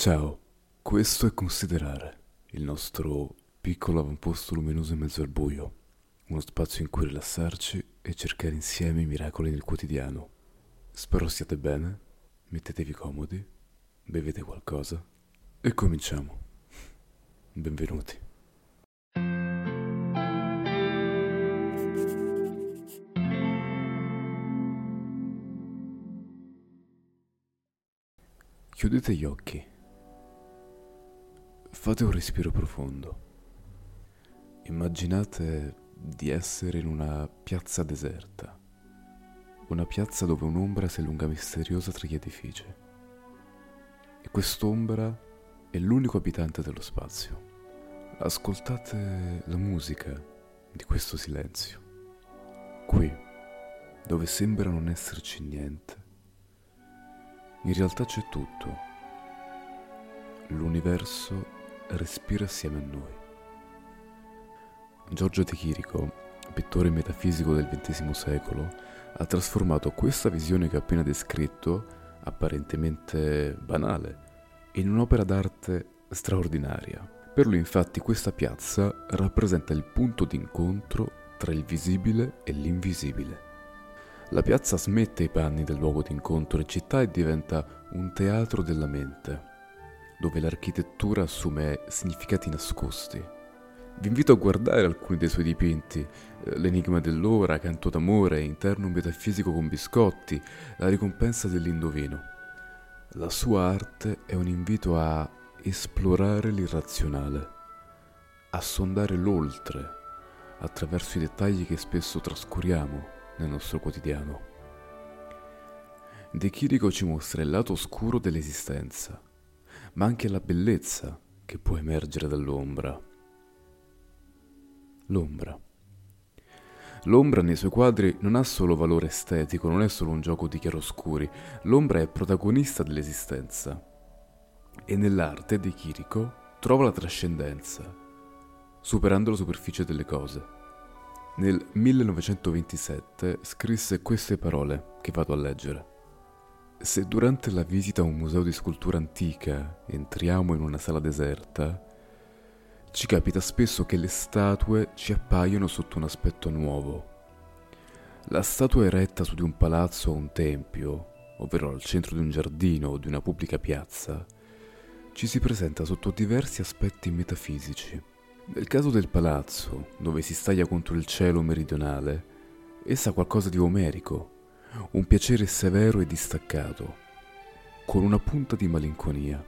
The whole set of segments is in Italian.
Ciao, questo è Considerare, il nostro piccolo avamposto luminoso in mezzo al buio, uno spazio in cui rilassarci e cercare insieme i miracoli del quotidiano. Spero stiate bene, mettetevi comodi, bevete qualcosa e cominciamo. Benvenuti. Chiudete gli occhi. Fate un respiro profondo. Immaginate di essere in una piazza deserta, una piazza dove un'ombra si allunga misteriosa tra gli edifici. E quest'ombra è l'unico abitante dello spazio. Ascoltate la musica di questo silenzio. Qui, dove sembra non esserci niente, in realtà c'è tutto. L'universo respira assieme a noi. Giorgio De Chirico, pittore metafisico del XX secolo, ha trasformato questa visione che ho appena descritto, apparentemente banale, in un'opera d'arte straordinaria. Per lui infatti questa piazza rappresenta il punto d'incontro tra il visibile e l'invisibile. La piazza smette i panni del luogo d'incontro in città e diventa un teatro della mente, dove l'architettura assume significati nascosti. Vi invito a guardare alcuni dei suoi dipinti, eh, l'enigma dell'ora, canto d'amore, interno metafisico con biscotti, la ricompensa dell'indovino. La sua arte è un invito a esplorare l'irrazionale, a sondare l'oltre attraverso i dettagli che spesso trascuriamo nel nostro quotidiano. De Chirico ci mostra il lato oscuro dell'esistenza, ma anche la bellezza che può emergere dall'ombra. L'ombra. L'ombra nei suoi quadri non ha solo valore estetico, non è solo un gioco di chiaroscuri, l'ombra è protagonista dell'esistenza. E nell'arte De Chirico trova la trascendenza, superando la superficie delle cose. Nel 1927 scrisse queste parole che vado a leggere. Se durante la visita a un museo di scultura antica entriamo in una sala deserta, ci capita spesso che le statue ci appaiono sotto un aspetto nuovo. La statua eretta su di un palazzo o un tempio, ovvero al centro di un giardino o di una pubblica piazza, ci si presenta sotto diversi aspetti metafisici. Nel caso del palazzo, dove si staglia contro il cielo meridionale, essa ha qualcosa di omerico, un piacere severo e distaccato, con una punta di malinconia.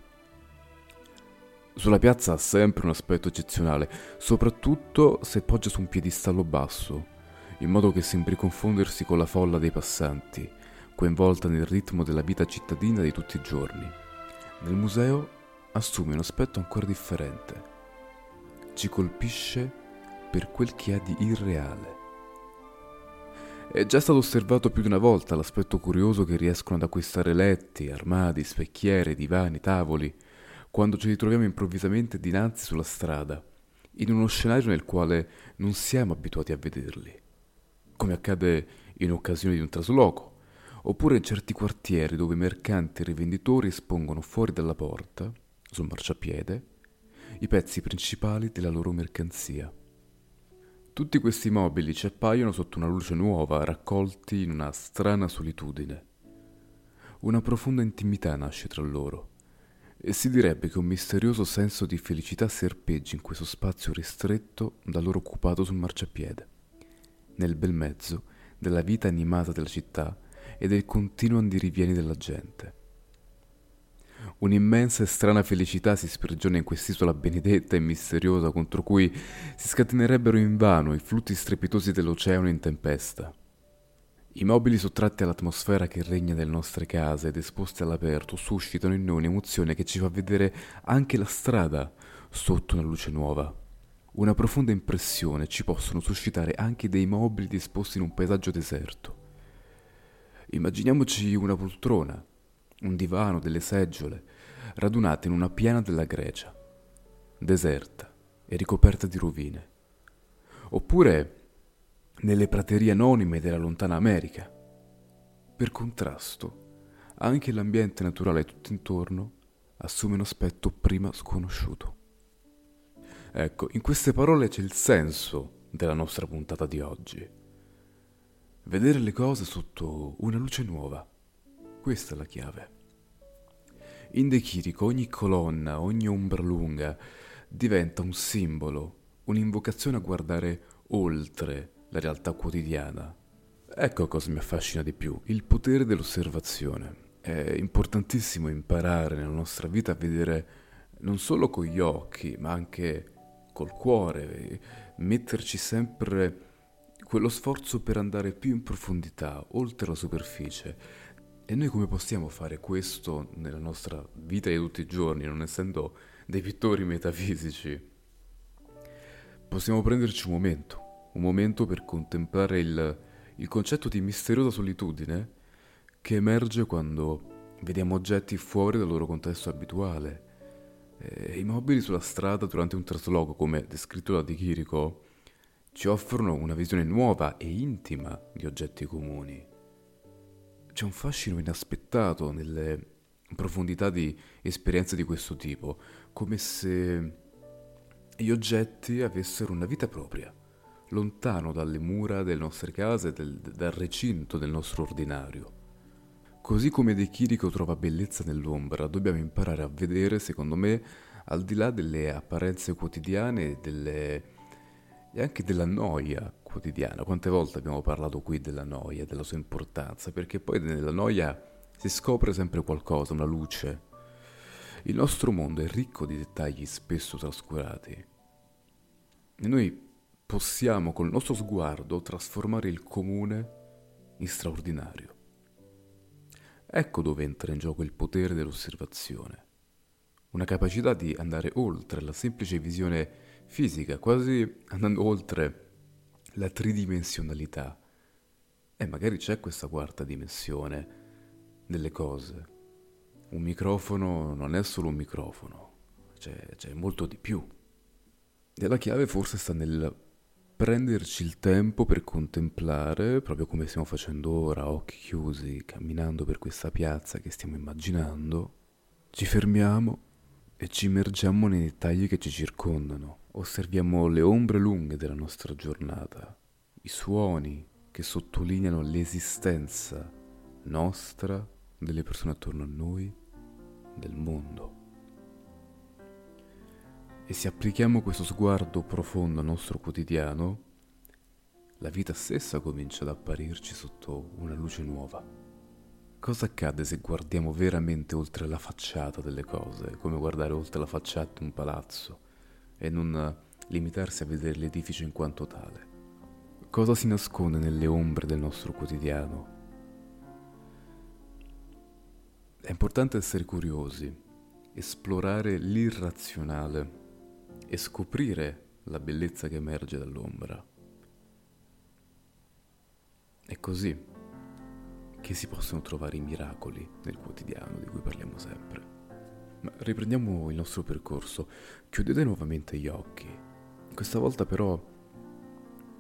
Sulla piazza ha sempre un aspetto eccezionale, soprattutto se poggia su un piedistallo basso, in modo che sembri confondersi con la folla dei passanti, coinvolta nel ritmo della vita cittadina di tutti i giorni. Nel museo assume un aspetto ancora differente ci colpisce per quel che ha di irreale. È già stato osservato più di una volta l'aspetto curioso che riescono ad acquistare letti, armadi, specchiere, divani, tavoli, quando ci ritroviamo improvvisamente dinanzi sulla strada, in uno scenario nel quale non siamo abituati a vederli, come accade in occasione di un trasloco, oppure in certi quartieri dove mercanti e rivenditori espongono fuori dalla porta, sul marciapiede, i pezzi principali della loro mercanzia. Tutti questi mobili ci appaiono sotto una luce nuova, raccolti in una strana solitudine. Una profonda intimità nasce tra loro e si direbbe che un misterioso senso di felicità serpeggi in questo spazio ristretto da loro occupato sul marciapiede, nel bel mezzo della vita animata della città e del continuo andirivieni della gente. Un'immensa e strana felicità si sprigiona in quest'isola benedetta e misteriosa contro cui si scatenerebbero invano i flutti strepitosi dell'oceano in tempesta. I mobili sottratti all'atmosfera che regna nelle nostre case ed esposti all'aperto suscitano in noi un'emozione che ci fa vedere anche la strada sotto una luce nuova. Una profonda impressione ci possono suscitare anche dei mobili disposti in un paesaggio deserto. Immaginiamoci una poltrona, un divano, delle seggiole, radunate in una piana della Grecia, deserta e ricoperta di rovine. Oppure nelle praterie anonime della lontana America. Per contrasto, anche l'ambiente naturale tutto intorno assume un aspetto prima sconosciuto. Ecco, in queste parole c'è il senso della nostra puntata di oggi. Vedere le cose sotto una luce nuova. Questa è la chiave. In De Chirico ogni colonna, ogni ombra lunga diventa un simbolo, un'invocazione a guardare oltre la realtà quotidiana. Ecco cosa mi affascina di più, il potere dell'osservazione. È importantissimo imparare nella nostra vita a vedere non solo con gli occhi, ma anche col cuore, metterci sempre quello sforzo per andare più in profondità, oltre la superficie. E noi come possiamo fare questo nella nostra vita di tutti i giorni, non essendo dei pittori metafisici? Possiamo prenderci un momento, un momento per contemplare il, il concetto di misteriosa solitudine che emerge quando vediamo oggetti fuori dal loro contesto abituale eh, I mobili sulla strada durante un trasloco, come descritto da Di Chirico, ci offrono una visione nuova e intima di oggetti comuni. C'è un fascino inaspettato nelle profondità di esperienze di questo tipo, come se gli oggetti avessero una vita propria, lontano dalle mura delle nostre case, del, dal recinto del nostro ordinario. Così come De Chirico trova bellezza nell'ombra, dobbiamo imparare a vedere, secondo me, al di là delle apparenze quotidiane delle... e anche della noia quotidiana. Quante volte abbiamo parlato qui della noia, della sua importanza, perché poi nella noia si scopre sempre qualcosa, una luce. Il nostro mondo è ricco di dettagli spesso trascurati. E noi possiamo col nostro sguardo trasformare il comune in straordinario. Ecco dove entra in gioco il potere dell'osservazione, una capacità di andare oltre la semplice visione fisica, quasi andando oltre la tridimensionalità. E magari c'è questa quarta dimensione delle cose. Un microfono non è solo un microfono, c'è, c'è molto di più. E la chiave forse sta nel prenderci il tempo per contemplare, proprio come stiamo facendo ora, occhi chiusi, camminando per questa piazza che stiamo immaginando, ci fermiamo e ci immergiamo nei dettagli che ci circondano, osserviamo le ombre lunghe della nostra giornata, i suoni che sottolineano l'esistenza nostra, delle persone attorno a noi, del mondo. E se applichiamo questo sguardo profondo al nostro quotidiano, la vita stessa comincia ad apparirci sotto una luce nuova. Cosa accade se guardiamo veramente oltre la facciata delle cose, come guardare oltre la facciata di un palazzo, e non limitarsi a vedere l'edificio in quanto tale? Cosa si nasconde nelle ombre del nostro quotidiano? È importante essere curiosi, esplorare l'irrazionale e scoprire la bellezza che emerge dall'ombra. È così che si possono trovare i miracoli nel quotidiano di cui parliamo sempre. Ma riprendiamo il nostro percorso. Chiudete nuovamente gli occhi. Questa volta però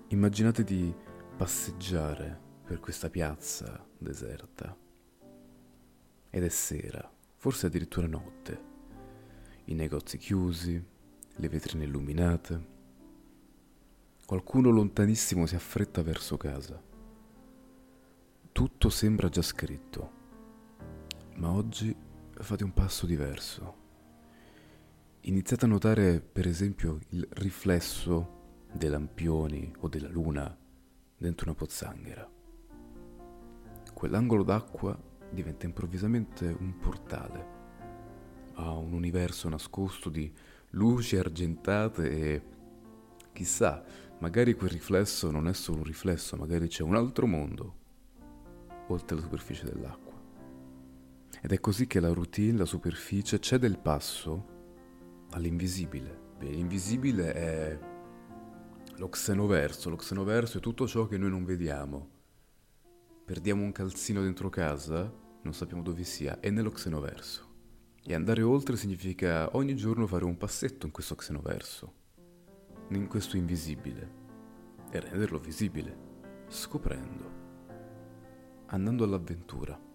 immaginate di passeggiare per questa piazza deserta. Ed è sera, forse addirittura notte. I negozi chiusi, le vetrine illuminate. Qualcuno lontanissimo si affretta verso casa. Tutto sembra già scritto, ma oggi fate un passo diverso. Iniziate a notare, per esempio, il riflesso dei lampioni o della luna dentro una pozzanghera. Quell'angolo d'acqua diventa improvvisamente un portale a un universo nascosto di luci argentate e chissà, magari quel riflesso non è solo un riflesso, magari c'è un altro mondo oltre la superficie dell'acqua. Ed è così che la routine, la superficie, cede il passo all'invisibile. L'invisibile è lo xenoverso, lo xenoverso è tutto ciò che noi non vediamo. Perdiamo un calzino dentro casa, non sappiamo dove sia, è nello xenoverso. E andare oltre significa ogni giorno fare un passetto in questo xenoverso, in questo invisibile, e renderlo visibile, scoprendo, andando all'avventura.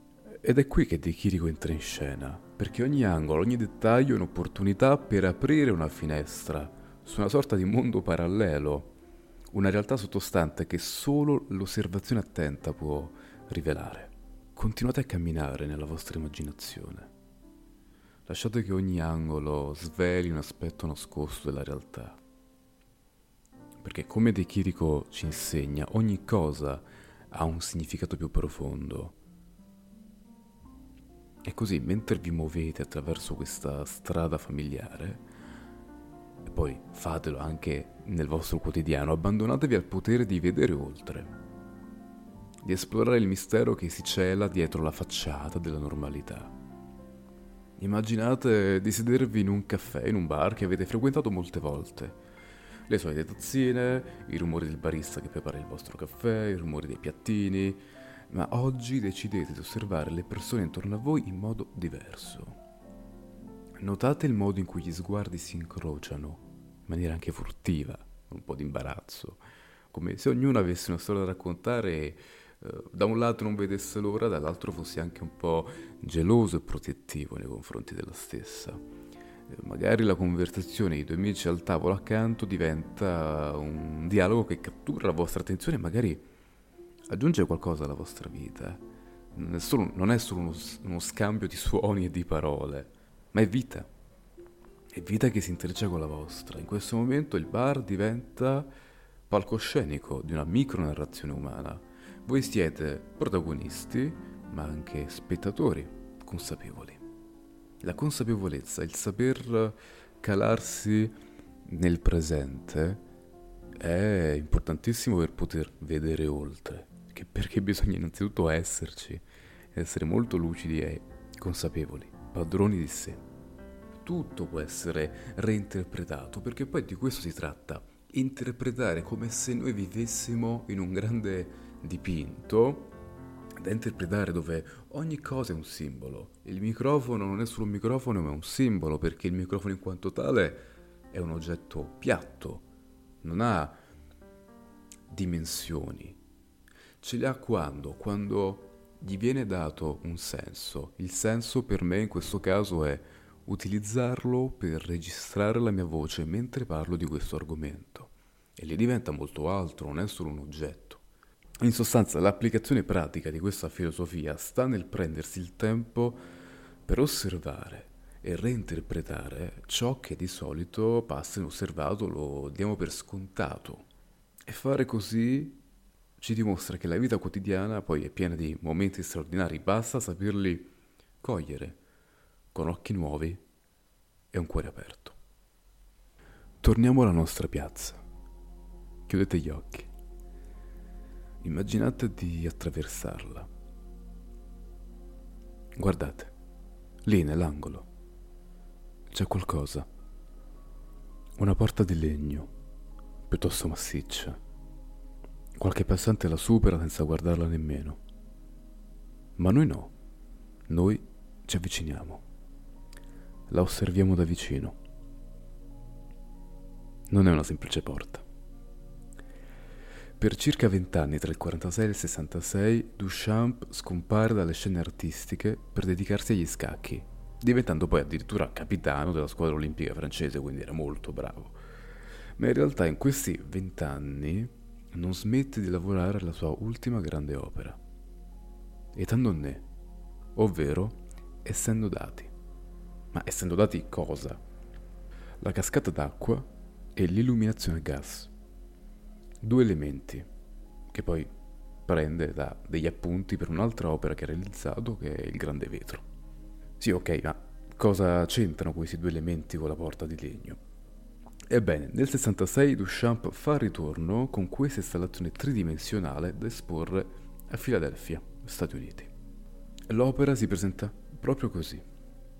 Ed è qui che De Chirico entra in scena. perché ogni angolo, ogni dettaglio è un'opportunità per aprire una finestra su una sorta di mondo parallelo, una realtà sottostante che solo l'osservazione attenta può rivelare. Continuate a camminare nella vostra immaginazione. Lasciate che ogni angolo sveli un aspetto nascosto della realtà. Perché come De Chirico ci insegna, ogni cosa ha un significato più profondo e così mentre vi muovete attraverso questa strada familiare, e poi fatelo anche nel vostro quotidiano, abbandonatevi al potere di vedere oltre, di esplorare il mistero che si cela dietro la facciata della normalità. Immaginate di sedervi in un caffè, in un bar che avete frequentato molte volte. Le solite tazzine, i rumori del barista che prepara il vostro caffè, i rumori dei piattini, ma oggi decidete di osservare le persone intorno a voi in modo diverso. Notate il modo in cui gli sguardi si incrociano, in maniera anche furtiva, con un po' di imbarazzo, come se ognuno avesse una storia da raccontare e eh, da un lato non vedesse l'ora, dall'altro fosse anche un po' geloso e protettivo nei confronti della stessa. Eh, magari la conversazione di due amici al tavolo accanto diventa un dialogo che cattura la vostra attenzione e magari aggiunge qualcosa alla vostra vita. Non è solo, non è solo uno, uno scambio di suoni e di parole, ma è vita. È vita che si intreccia con la vostra. In questo momento il bar diventa palcoscenico di una micronarrazione umana. Voi siete protagonisti, ma anche spettatori consapevoli. La consapevolezza, il saper calarsi nel presente è importantissimo per poter vedere oltre che perché bisogna innanzitutto esserci, essere molto lucidi e consapevoli, padroni di sé. Tutto può essere reinterpretato, perché poi di questo si tratta, interpretare come se noi vivessimo in un grande dipinto da interpretare dove ogni cosa è un simbolo. Il microfono non è solo un microfono, ma è un simbolo, perché il microfono in quanto tale è un oggetto piatto, non ha dimensioni, ce li ha quando? Quando gli viene dato un senso. Il senso per me in questo caso è utilizzarlo per registrare la mia voce mentre parlo di questo argomento. E lì diventa molto altro, non è solo un oggetto. In sostanza l'applicazione pratica di questa filosofia sta nel prendersi il tempo per osservare e reinterpretare ciò che di solito passa inosservato, lo diamo per scontato. E fare così ci dimostra che la vita quotidiana poi è piena di momenti straordinari, basta saperli cogliere con occhi nuovi e un cuore aperto. Torniamo alla nostra piazza. Chiudete gli occhi. Immaginate di attraversarla. Guardate, lì nell'angolo c'è qualcosa. Una porta di legno, piuttosto massiccia Qualche passante la supera senza guardarla nemmeno. Ma noi no. Noi ci avviciniamo. La osserviamo da vicino. Non è una semplice porta. Per circa vent'anni, tra il 46 e il 66, Duchamp scompare dalle scene artistiche per dedicarsi agli scacchi, diventando poi addirittura capitano della squadra olimpica francese, quindi era molto bravo. Ma in realtà in questi vent'anni non smette di lavorare alla sua ultima grande opera, étant donné, ovvero essendo dati. Ma essendo dati cosa? La cascata d'acqua e l'illuminazione gas. Due elementi che poi prende da degli appunti per un'altra opera che ha realizzato che è il grande vetro. Sì, ok, ma cosa c'entrano questi due elementi con la porta di legno? Ebbene, nel 66 Duchamp fa ritorno con questa installazione tridimensionale da esporre a Filadelfia, Stati Uniti. L'opera si presenta proprio così,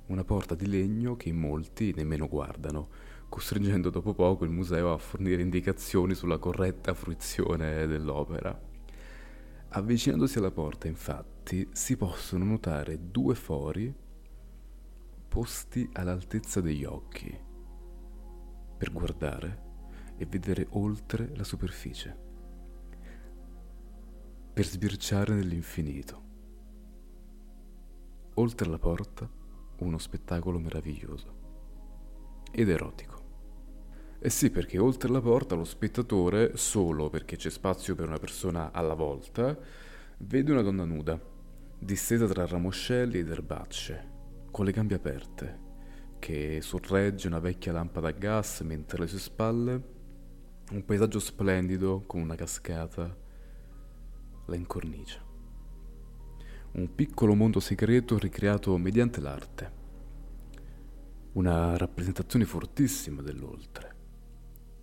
una porta di legno che molti nemmeno guardano, costringendo dopo poco il museo a fornire indicazioni sulla corretta fruizione dell'opera. Avvicinandosi alla porta, infatti, si possono notare due fori posti all'altezza degli occhi per guardare e vedere oltre la superficie, per sbirciare nell'infinito. Oltre la porta uno spettacolo meraviglioso ed erotico. Eh sì, perché oltre la porta lo spettatore, solo perché c'è spazio per una persona alla volta, vede una donna nuda, distesa tra ramoscelli ed erbacce, con le gambe aperte, che sorregge una vecchia lampada a gas mentre alle sue spalle un paesaggio splendido con una cascata la incornicia. Un piccolo mondo segreto ricreato mediante l'arte. Una rappresentazione fortissima dell'oltre.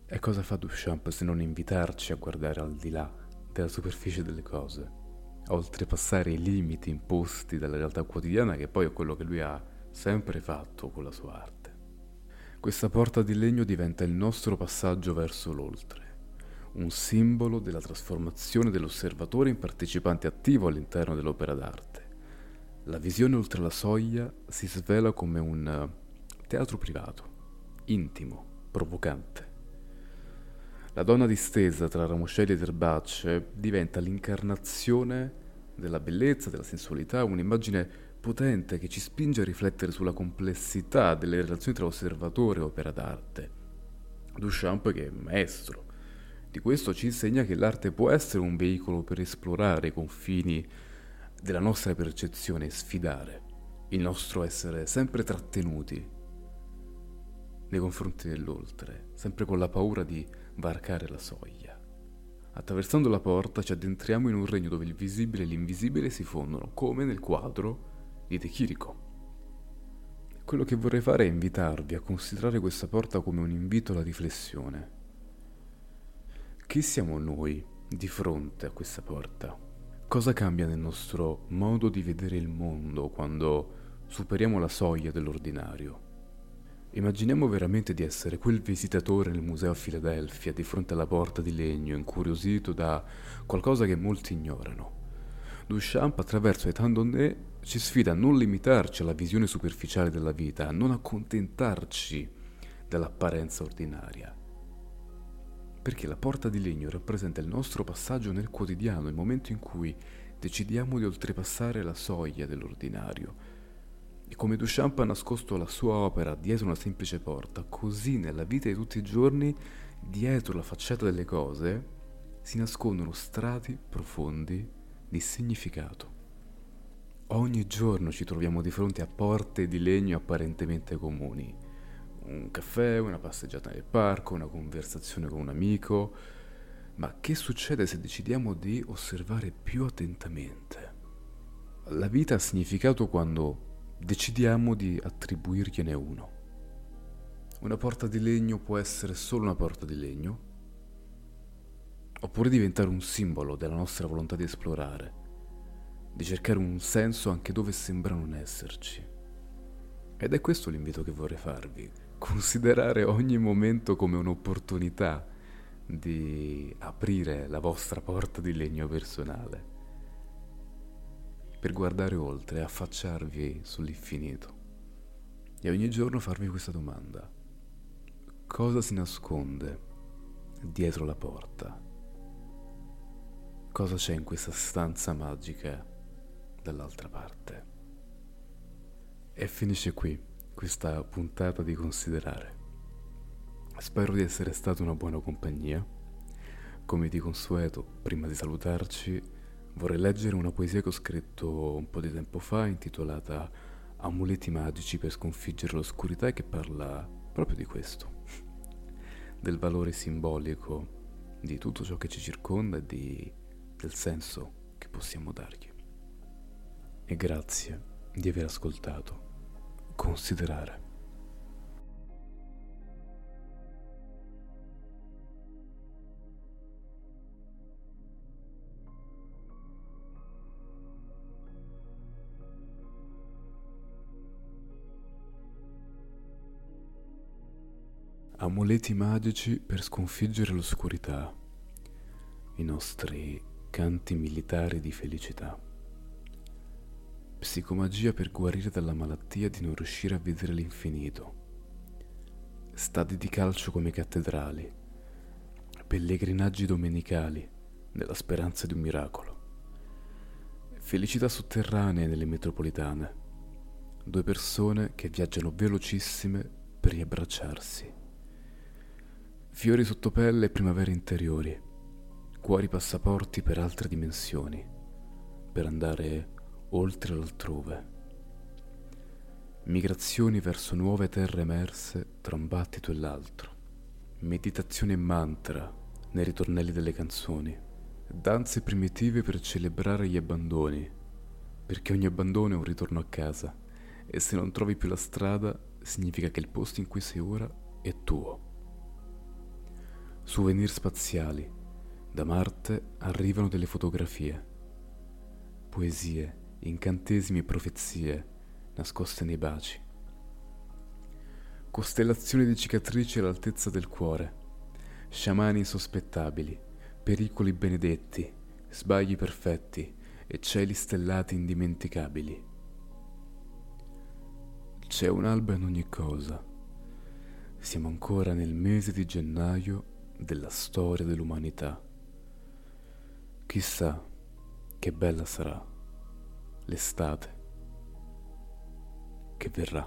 E cosa fa Duchamp se non invitarci a guardare al di là della superficie delle cose, a oltrepassare i limiti imposti dalla realtà quotidiana che poi è quello che lui ha sempre fatto con la sua arte. Questa porta di legno diventa il nostro passaggio verso l'oltre, un simbolo della trasformazione dell'osservatore in partecipante attivo all'interno dell'opera d'arte. La visione oltre la soglia si svela come un teatro privato, intimo, provocante. La donna distesa tra ramoscelli ed erbacce diventa l'incarnazione della bellezza, della sensualità, un'immagine potente che ci spinge a riflettere sulla complessità delle relazioni tra osservatore e opera d'arte. Duchamp, che è maestro di questo, ci insegna che l'arte può essere un veicolo per esplorare i confini della nostra percezione e sfidare il nostro essere sempre trattenuti nei confronti dell'oltre, sempre con la paura di varcare la soglia. Attraversando la porta ci addentriamo in un regno dove il visibile e l'invisibile si fondono, come nel quadro di De Chirico. Quello che vorrei fare è invitarvi a considerare questa porta come un invito alla riflessione. Chi siamo noi di fronte a questa porta? Cosa cambia nel nostro modo di vedere il mondo quando superiamo la soglia dell'ordinario? Immaginiamo veramente di essere quel visitatore nel museo a Filadelfia di fronte alla porta di legno, incuriosito da qualcosa che molti ignorano. Duchamp attraverso Etan Donné ci sfida a non limitarci alla visione superficiale della vita, a non accontentarci dell'apparenza ordinaria. Perché la porta di legno rappresenta il nostro passaggio nel quotidiano, il momento in cui decidiamo di oltrepassare la soglia dell'ordinario. E come Duchamp ha nascosto la sua opera dietro una semplice porta, così nella vita di tutti i giorni, dietro la facciata delle cose, si nascondono strati profondi di significato. Ogni giorno ci troviamo di fronte a porte di legno apparentemente comuni. Un caffè, una passeggiata nel parco, una conversazione con un amico. Ma che succede se decidiamo di osservare più attentamente? La vita ha significato quando decidiamo di attribuirgliene uno. Una porta di legno può essere solo una porta di legno, oppure diventare un simbolo della nostra volontà di esplorare di cercare un senso anche dove sembra non esserci. Ed è questo l'invito che vorrei farvi, considerare ogni momento come un'opportunità di aprire la vostra porta di legno personale, per guardare oltre, affacciarvi sull'infinito e ogni giorno farvi questa domanda. Cosa si nasconde dietro la porta? Cosa c'è in questa stanza magica dall'altra parte. E finisce qui questa puntata di considerare. Spero di essere stato una buona compagnia. Come di consueto, prima di salutarci, vorrei leggere una poesia che ho scritto un po' di tempo fa intitolata Amuleti magici per sconfiggere l'oscurità che parla proprio di questo, del valore simbolico di tutto ciò che ci circonda e di, del senso che possiamo dargli e grazie di aver ascoltato. Considerare. Amuleti magici per sconfiggere l'oscurità, i nostri canti militari di felicità. Psicomagia per guarire dalla malattia di non riuscire a vedere l'infinito. Stadi di calcio come cattedrali. Pellegrinaggi domenicali nella speranza di un miracolo. Felicità sotterranee nelle metropolitane. Due persone che viaggiano velocissime per riabbracciarsi. Fiori sotto pelle e primavere interiori. Cuori passaporti per altre dimensioni. Per andare oltre l'altrove. Migrazioni verso nuove terre emerse tra un battito e l'altro. Meditazione e mantra nei ritornelli delle canzoni. Danze primitive per celebrare gli abbandoni, perché ogni abbandono è un ritorno a casa e se non trovi più la strada significa che il posto in cui sei ora è tuo. Souvenir spaziali. Da Marte arrivano delle fotografie. Poesie, incantesimi e profezie nascoste nei baci. Costellazioni di cicatrici all'altezza del cuore. Sciamani insospettabili, pericoli benedetti, sbagli perfetti e cieli stellati indimenticabili. C'è un'alba in ogni cosa. Siamo ancora nel mese di gennaio della storia dell'umanità. Chissà che bella sarà l'estate che verrà.